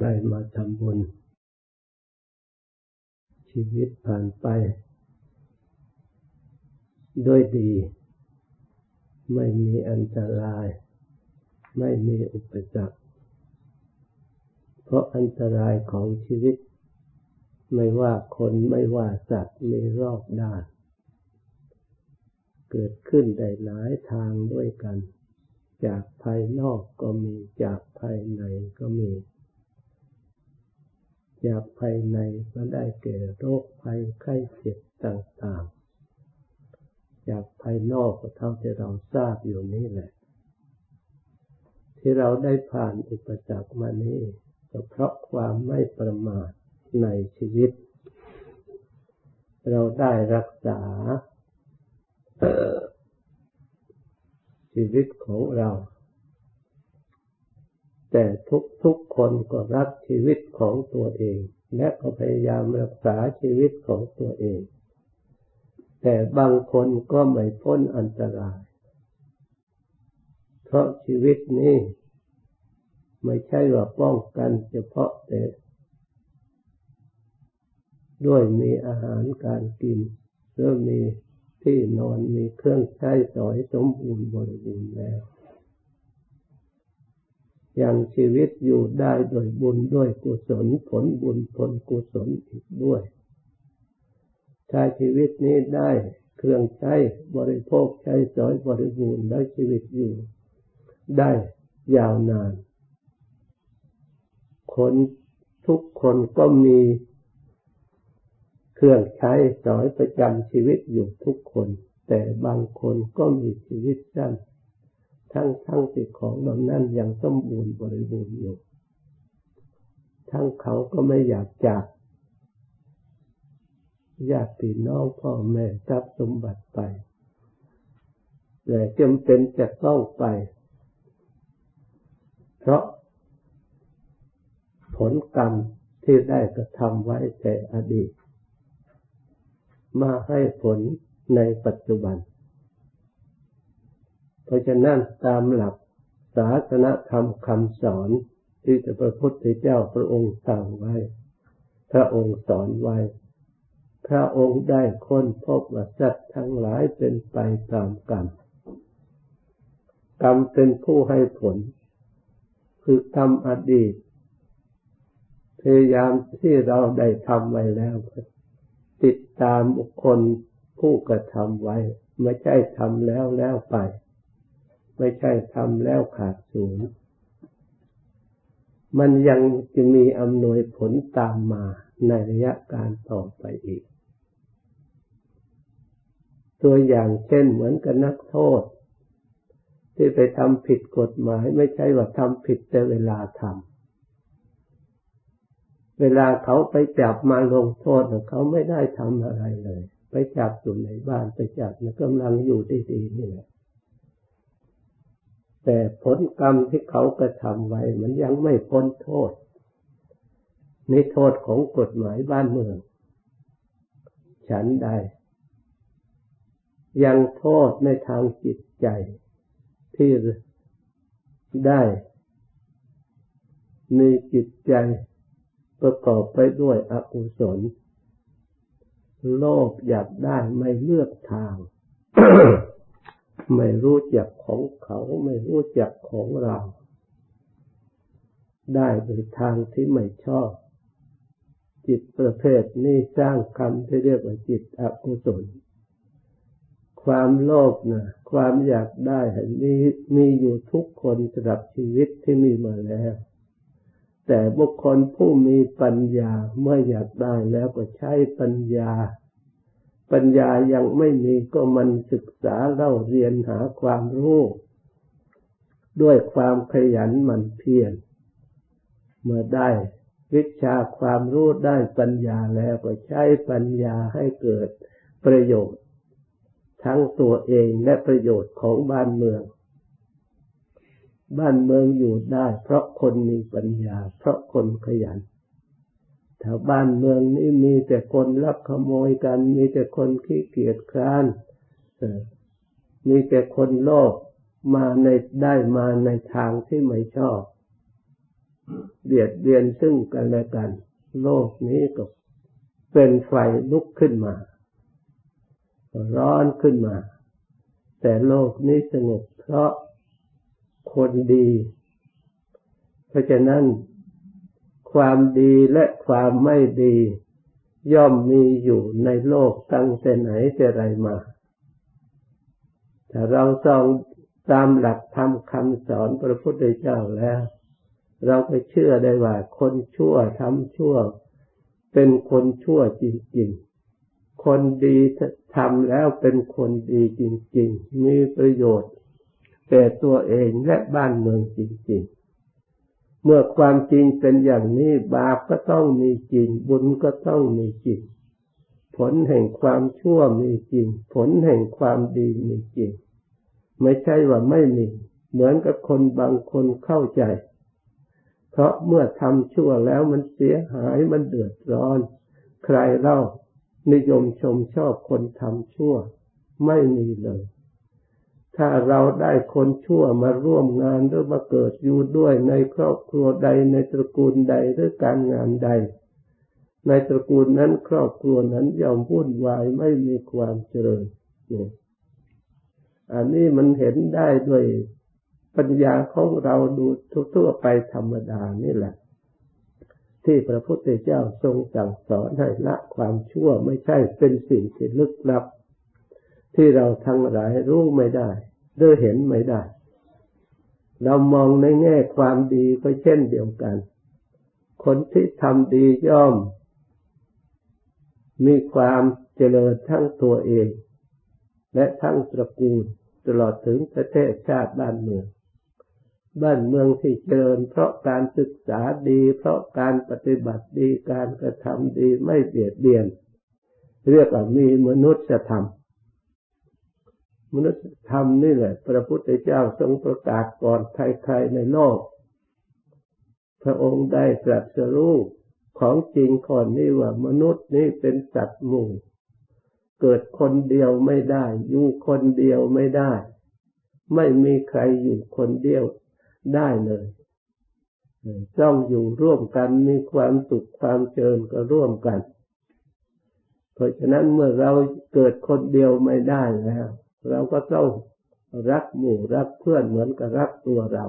ได้มาทำบุญ ชีวิตผ่านไป ด้วยดี ไม่มีอันตราย ไม่มีอุปสรรคเพราะอันตรายของชีวิต ไม่ว่าคนไม่ว่าสัตว์มีรอบด้าน เกิดขึ้นได้หลายทางด้วยกัน จากภายนอกก็มีจากภายในก็มี จากภายในก็ได้แก่โรคภัยไข้เจ็บต่างๆ จากภายนอกก็เท่าที่เราทราบอยู่นี่แหละ ที่เราได้ผ่านอุปสรรคมานี้ก็เพราะความไม่ประมาทในชีวิต เราได้รักษาชีวิตของเรา แต่ทุกๆคนก็รักชีวิตของตัวเอง และก็พยายามรักษาชีวิตของตัวเอง แต่บางคนก็ไม่พ้นอันตราย เพราะชีวิตนี้ ไม่ใช่ว่าป้องกันเฉพาะแต่ด้วยมีอาหารการกินหรือมีที่นอนมีเครื่องใช้สอยสมบูรณ์บริบูรณ์แล้ว ยังชีวิตอยู่ได้โดยบุญด้วยกุศลผลบุญผลกุศลอีกด้วย ถ้าชีวิตนี้ได้เครื่องใช้บริโภคใช้สอยบริบูรณ์แล้วชีวิตอยู่ ได้ยาวนาน คนทุกคนก็มีเครื่องใช้สอยประจำชีวิตอยู่ทุกคน แต่บางคนก็มีชีวิตสั้น ทั้งทั้งที่ของเหล่านั้นยังสมบูรณ์บริบูรณ์อยู่ ทั้งเขาก็ไม่อยากจากญาติน้องพ่อแม่ทรัพย์สมบัติไป แต่จำเป็นจะต้องไป เพราะผลกรรมที่ได้กระทำไว้แต่อดีต มาให้ผลในปัจจุบัน ราะฉะนั้นตามหลักศาสนธรรมคำสอนที่พระพุทธเจ้าพระองค์สั่งไว้ พระองค์สอนไว้ พระองค์ได้ค้นพบว่าสัตว์ทั้งหลายเป็นไปตามกรรม กรรมเป็นผู้ให้ผล คือกรรมอดีต พยายามที่เราได้ทำไว้แล้ว ติดตามบุคคลผู้กระทำไว้ ไม่ใช่ทำแล้วแล้วไป ไม่ใช่ทำแล้วขาดศูนย์มันยังจะมีอำนวยผลตามมาในระยะการต่อไปอีก ตัวอย่างเช่นเหมือนกับนักโทษ ที่ไปทำผิดกฎหมายไม่ใช่ว่าทำผิดแต่เวลาทำเวลาเขาไปจับมาลงโทษเขาไม่ได้ทำอะไรเลย ไปจับอยู่ในบ้านไปจับกำลังอยู่ดีๆนี่แหละ แต่ผลกรรมที่เขากระทำไว้ มันยังไม่พ้นโทษ ในโทษของกฎหมายบ้านเมือง ฉันได้ยังโทษในทางจิตใจที่ได้มีจิตใจประกอบไปด้วยอกุศล โลภอยากได้ไม่เลือกทาง ไม่รู้จักของเขาไม่รู้จักของเรา ได้โดยทางที่ไม่ชอบ จิตประเภทนี้สร้างคำที่เรียกว่าจิตอกุศล ความโลภนะความอยากได้มีมีอยู่ทุกคนสำหรับชีวิตที่มีมาแล้ว แต่บุคคลผู้มีปัญญาเมื่ออยากได้แล้วก็ใช้ปัญญา ปัญญายังไม่มีก็มันศึกษาเล่าเรียนหาความรู้ ด้วยความขยันหมั่นเพียรเมื่อได้วิชาความรู้ได้ปัญญาแล้วก็ใช้ปัญญาให้เกิดประโยชน์ ทั้งตัวเองและประโยชน์ของบ้านเมือง บ้านเมืองอยู่ได้ เพราะคนมีปัญญา เพราะคนขยัน ถ้าบ้านเมืองนี้มีแต่คนลักขโมยกัน มีแต่คนขี้เกียจคร้านมีแต่คนโลภมาในได้มาในทางที่ไม่ชอบเบียดเบียนซึ่งกันและกัน โลกนี้ก็เป็นไฟลุกขึ้นมา ร้อนขึ้นมา แต่โลกนี้สงบเพราะคนดี เพราะฉะนั้น ความดีและความไม่ดี ย่อมมีอยู่ในโลกตั้งแต่ไหนแต่ไรมาถ้าเราต้องตามหลักธรรมคำสอนพระพุทธเจ้าแล้ว เราก็เชื่อได้ว่า คนชั่วทำชั่ว เป็นคนชั่วจริงๆ คนดีทำแล้วเป็นคนดีจริง ๆ มีประโยชน์แก่ตัวเองและบ้านเมืองจริง ๆ เมื่อความจริงเป็นอย่างนี้บาปก็ต้องมีจริง บุญก็ต้องมีจริง ผลแห่งความชั่วมีจริง ผลแห่งความดีมีจริง ไม่ใช่ว่าไม่มีเหมือนกับคนบางคนเข้าใจ เพราะเมื่อทำชั่วแล้วมันเสียหายมันเดือดร้อน ใครเล่านิยมชมชอบคนทำชั่ว ไม่มีเลย ถ้าเราได้คนชั่วมาร่วมงานหรือมาเกิดอยู่ด้วยในครอบครัวใดในตระกูลใดหรือการงานใด ในตระกูลนั้นครอบครัวนั้นย่อมวุ่นวายไม่มีความเจริญนี่อันนี้มันเห็นได้ด้วยปัญญาของเราดูทั่วไปธรรมดานี่แหละ ที่พระพุทธเจ้าทรงสั่งสอนให้ละความชั่วไม่ใช่เป็นสิ่งที่ลึกลับ ที่เราทั้งหลายรู้ไม่ได้หรือเห็นไม่ได้ เรามองในแง่ความดีก็เช่นเดียวกัน คนที่ทำดีย่อม มีความเจริญทั้งตัวเอง และทั้งตระกูลตลอดถึงประเทศชาติบ้านเมือง บ้านเมืองที่เจริญเพราะการศึกษาดี เพราะการปฏิบัติดีการกระทำดีไม่เบียดเบียน เรียกว่ามีมนุษยธรรม มนุษยธรรมนี่แหละ พระพุทธเจ้าทรงประกาศก่อนใครๆในโลก พระองค์ได้ตรัสรู้ของจริงก่อนนี้ว่ามนุษย์นี่เป็นสัตว์หมู่ เกิดคนเดียวไม่ได้ อยู่คนเดียวไม่ได้ ไม่มีใครอยู่คนเดียวได้เลยต้องอยู่ร่วมกันมีความสุขความเจริญก็ร่วมกัน เพราะฉะนั้นเมื่อเราเกิดคนเดียวไม่ได้แล้ว เราก็ต้องรักหมู่รักเพื่อนเหมือนกับรักตัวเรา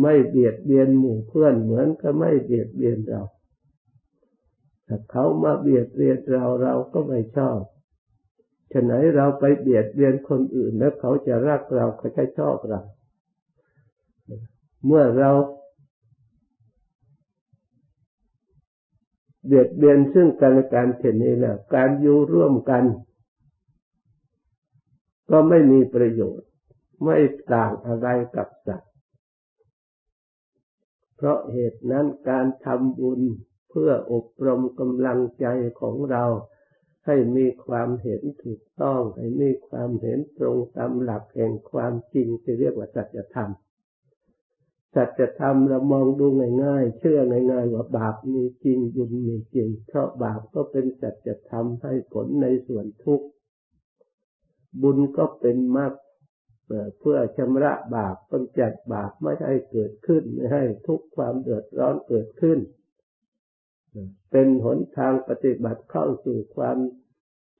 ไม่เบียดเบียนหมู่เพื่อนเหมือนกับไม่เบียดเบียนเราถ้าเขามาเบียดเบียนเราเราก็ไม่ชอบฉะนั้นเราไปเบียดเบียนคนอื่นแล้วเขาจะรักเราเขาจะชอบเรา เมื่อเราเบียดเบียนซึ่งกันและกันเช่นนี้แหละการอยู่ร่วมกัน ก็ไม่มีประโยชน์ ไม่ต่างอะไรกับสัตว์ เพราะเหตุนั้นการทำบุญเพื่ออบรมกำลังใจของเราให้มีความเห็นถูกต้อง ให้มีความเห็นตรงตามหลักแห่งความจริงที่เรียกว่าสัจธรรม สัจธรรมเรามองดูง่าย ๆ เชื่อง่าย ๆ ว่าบาปมีจริงบุญมีจริง เพราะบาปก็เป็นสัจธรรมให้ผลในส่วนทุกข์ บุญก็เป็นมรรคเพื่อชำระบาปกำจัดบาปไม่ให้เกิดขึ้น ไม่ให้ทุกความเดือดร้อนเกิดขึ้น เป็นหนทางปฏิบัติเข้าสู่ความ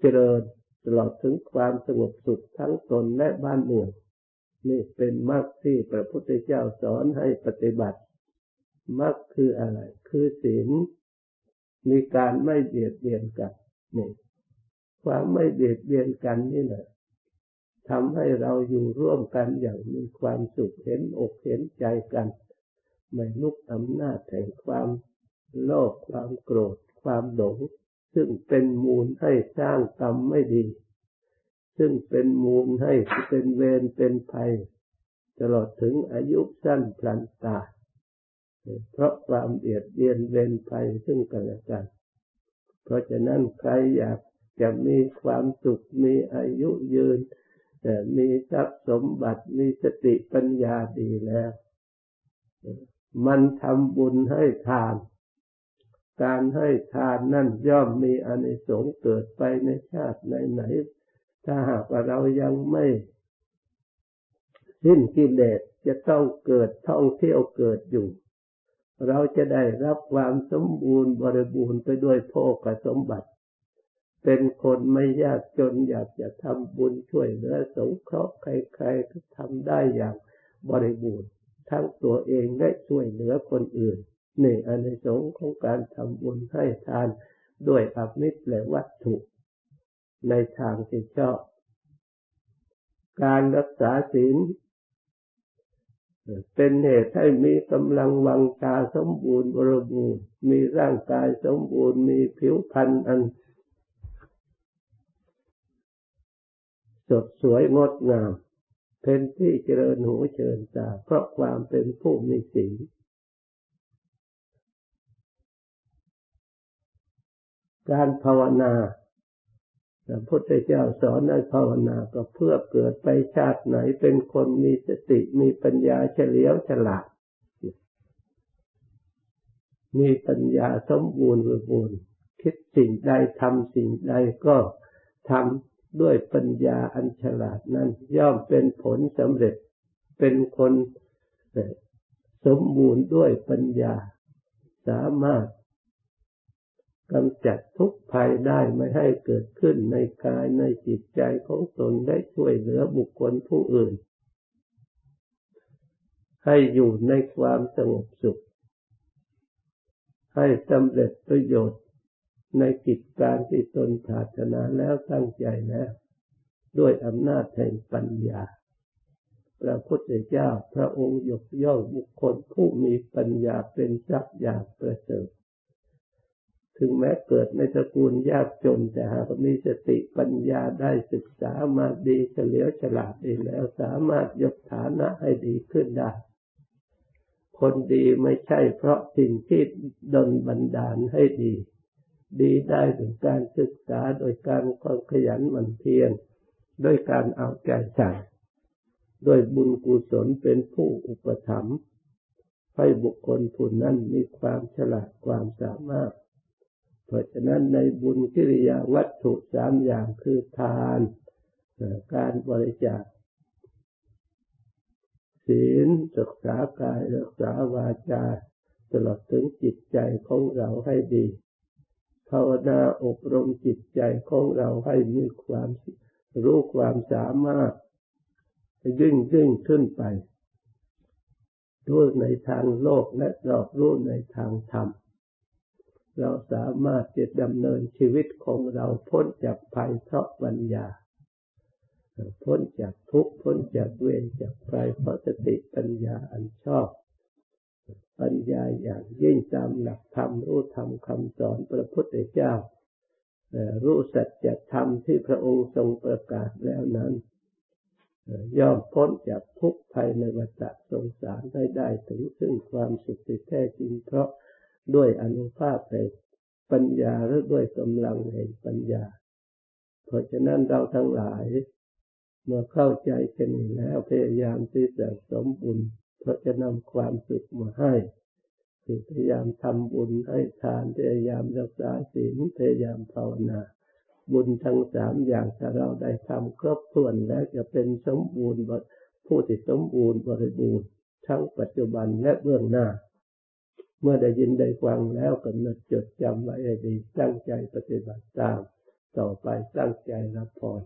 เจริญตลอดถึงความสงบสุขทั้งตนและบ้านเมืองนี่เป็นมรรคที่พระพุทธเจ้าสอนให้ปฏิบัติมรรคคืออะไร คือศีลมีการไม่เบียดเบียนกันนี่ความไม่เบียดเบียนกันนี่แหละ ทำให้เราอยู่ร่วมกันอย่างมีความสุขเห็นอกเห็นใจกัน ไม่ลุกอำนาจแห่งความโลภความโกรธ ความหลง ซึ่งเป็นมูลให้สร้างกรรมไม่ดี ซึ่งเป็นมูลให้เป็นเวรเป็นภัย ตลอดถึงอายุสั้นพลันตา เพราะความเบียดเบียนเวรภัยซึ่งกันและกัน เพราะฉะนั้นใครอยากจะมีความสุขมีอายุยืน แต่มีทรัพย์สมบัติมีสติปัญญาดีแล้ว มันทำบุญให้ทาน การให้ทานนั่นย่อมมีอานิสงส์เกิดไปในชาติไหนๆถ้าหากว่าเรายังไม่สิ้นกิเลสจะต้องเกิดท่องเที่ยวเกิดอยู่ เราจะได้รับความสมบูรณ์บริบูรณ์ไปด้วยโภคสมบัติ เป็นคนไม่ยากจนอยากจะทำบุญช่วยเหลือสงเคราะห์ใครๆก็ทำได้อย่างบริบูรณ์ทั้งตัวเองและช่วยเหลือคนอื่นหนี่งอันในสงของการทำบุญให้ทานด้วยอมิตรและวัตถุ ในทางที่ชอบ การรักษาศีลเป็นเหตุให้มีกำลังวังชาสมบูรณ์บริบูรณ์มีร่างกายสมบูรณ์มีผิวพรรณอัน สดสวยงดงาม เป็นที่เจริญหูเชิญตาเพราะความเป็นผู้มีศีลการภาวนาพระพุทธเจ้าสอนให้ภาวนาก็เพื่อเกิดไปชาติไหนเป็นคนมีสติมีปัญญาเฉลียวฉลาด มีปัญญาสมบูรณ์บริบูรณ์คิดสิ่งใดทำสิ่งใดก็ทำ ด้วยปัญญาอันฉลาดนั้นย่อมเป็นผลสำเร็จเป็นคนสมบูรณ์ด้วยปัญญา สามารถกำจัดทุกภัยได้ไม่ให้เกิดขึ้นในกายในจิตใจของตนได้ช่วยเหลือบุคคลผู้อื่น ให้อยู่ในความสงบสุข ให้สำเร็จประโยชน์ ในกิจการที่ตนปรารถนาแล้วตั้งใจแล้ว ด้วยอำนาจแห่งปัญญา พระพุทธเจ้าพระองค์ยกย่องบุคคลผู้มีปัญญาเป็นทรัพย์อย่างประเสริฐถึงแม้เกิดในตระกูลยากจนแต่หากมีสติปัญญาได้ศึกษามาดีเฉลียวฉลาดเองแล้วสามารถยกฐานะให้ดีขึ้นได้ คนดีไม่ใช่เพราะสิ่งที่ดลบันดาลให้ดี ดีได้ถึงการศึกษาโดยการความขยันหมั่นเพียรด้วยการเอาใจใส่ด้วยบุญกุศลเป็นผู้อุปถัมภ์ให้บุคคลผู้นั้นมีความฉลาดความสามารถ เพราะฉะนั้นในบุญกิริยาวัตถุสามอย่างคือทานการบริจาคศีลศึกษากายรักษาวาจาตลอดถึงจิตใจของเราให้ดี ภาวนาอบรมจิตใจของเราให้มีความรู้ความสามารถยิ่งยิ่งขึ้นไปรู้ในทางโลกและรอบรู้ในทางธรรม เราสามารถจะดำเนินชีวิตของเราพ้นจากภัยเพราะปัญญา พ้นจากทุกข์พ้นจากเวรจากภัยเพราะสติปัญญาอันชอบ ปัญญาอย่างยิ่งตามหลักธรรมรู้ธรรมคำสอนพระพุทธเจ้ารู้สัจธรรมที่พระองค์ทรงประกาศแล้วนั้นย่อมพ้นจากทุกภัยในวัฏสงสารได้ได้ถึงซึ่งความสุขที่แท้จริงเพราะด้วยอนุภาพแห่งปัญญาหรือด้วยกำลังแห่งปัญญา เพราะฉะนั้นเราทั้งหลาย เมื่อเข้าใจกันแล้วพยายามที่จะสมบุญ เพราะจะนำความสุขมาให้พยายามทำบุญให้ทานพยายามรักษาศีลพยายามภาวนา บุญทั้งสามอย่างถ้าเราได้ทำครบถ้วนแล้วจะเป็นสมบูรณ์ผู้ที่สมบูรณ์บริบูรณ์ทั้งปัจจุบันและเบื้องหน้า เมื่อได้ยินได้ฟังแล้วกำหนดจดจำไว้ให้ดีตั้งใจปฏิบัติตาม ต่อไปตั้งใจรับพร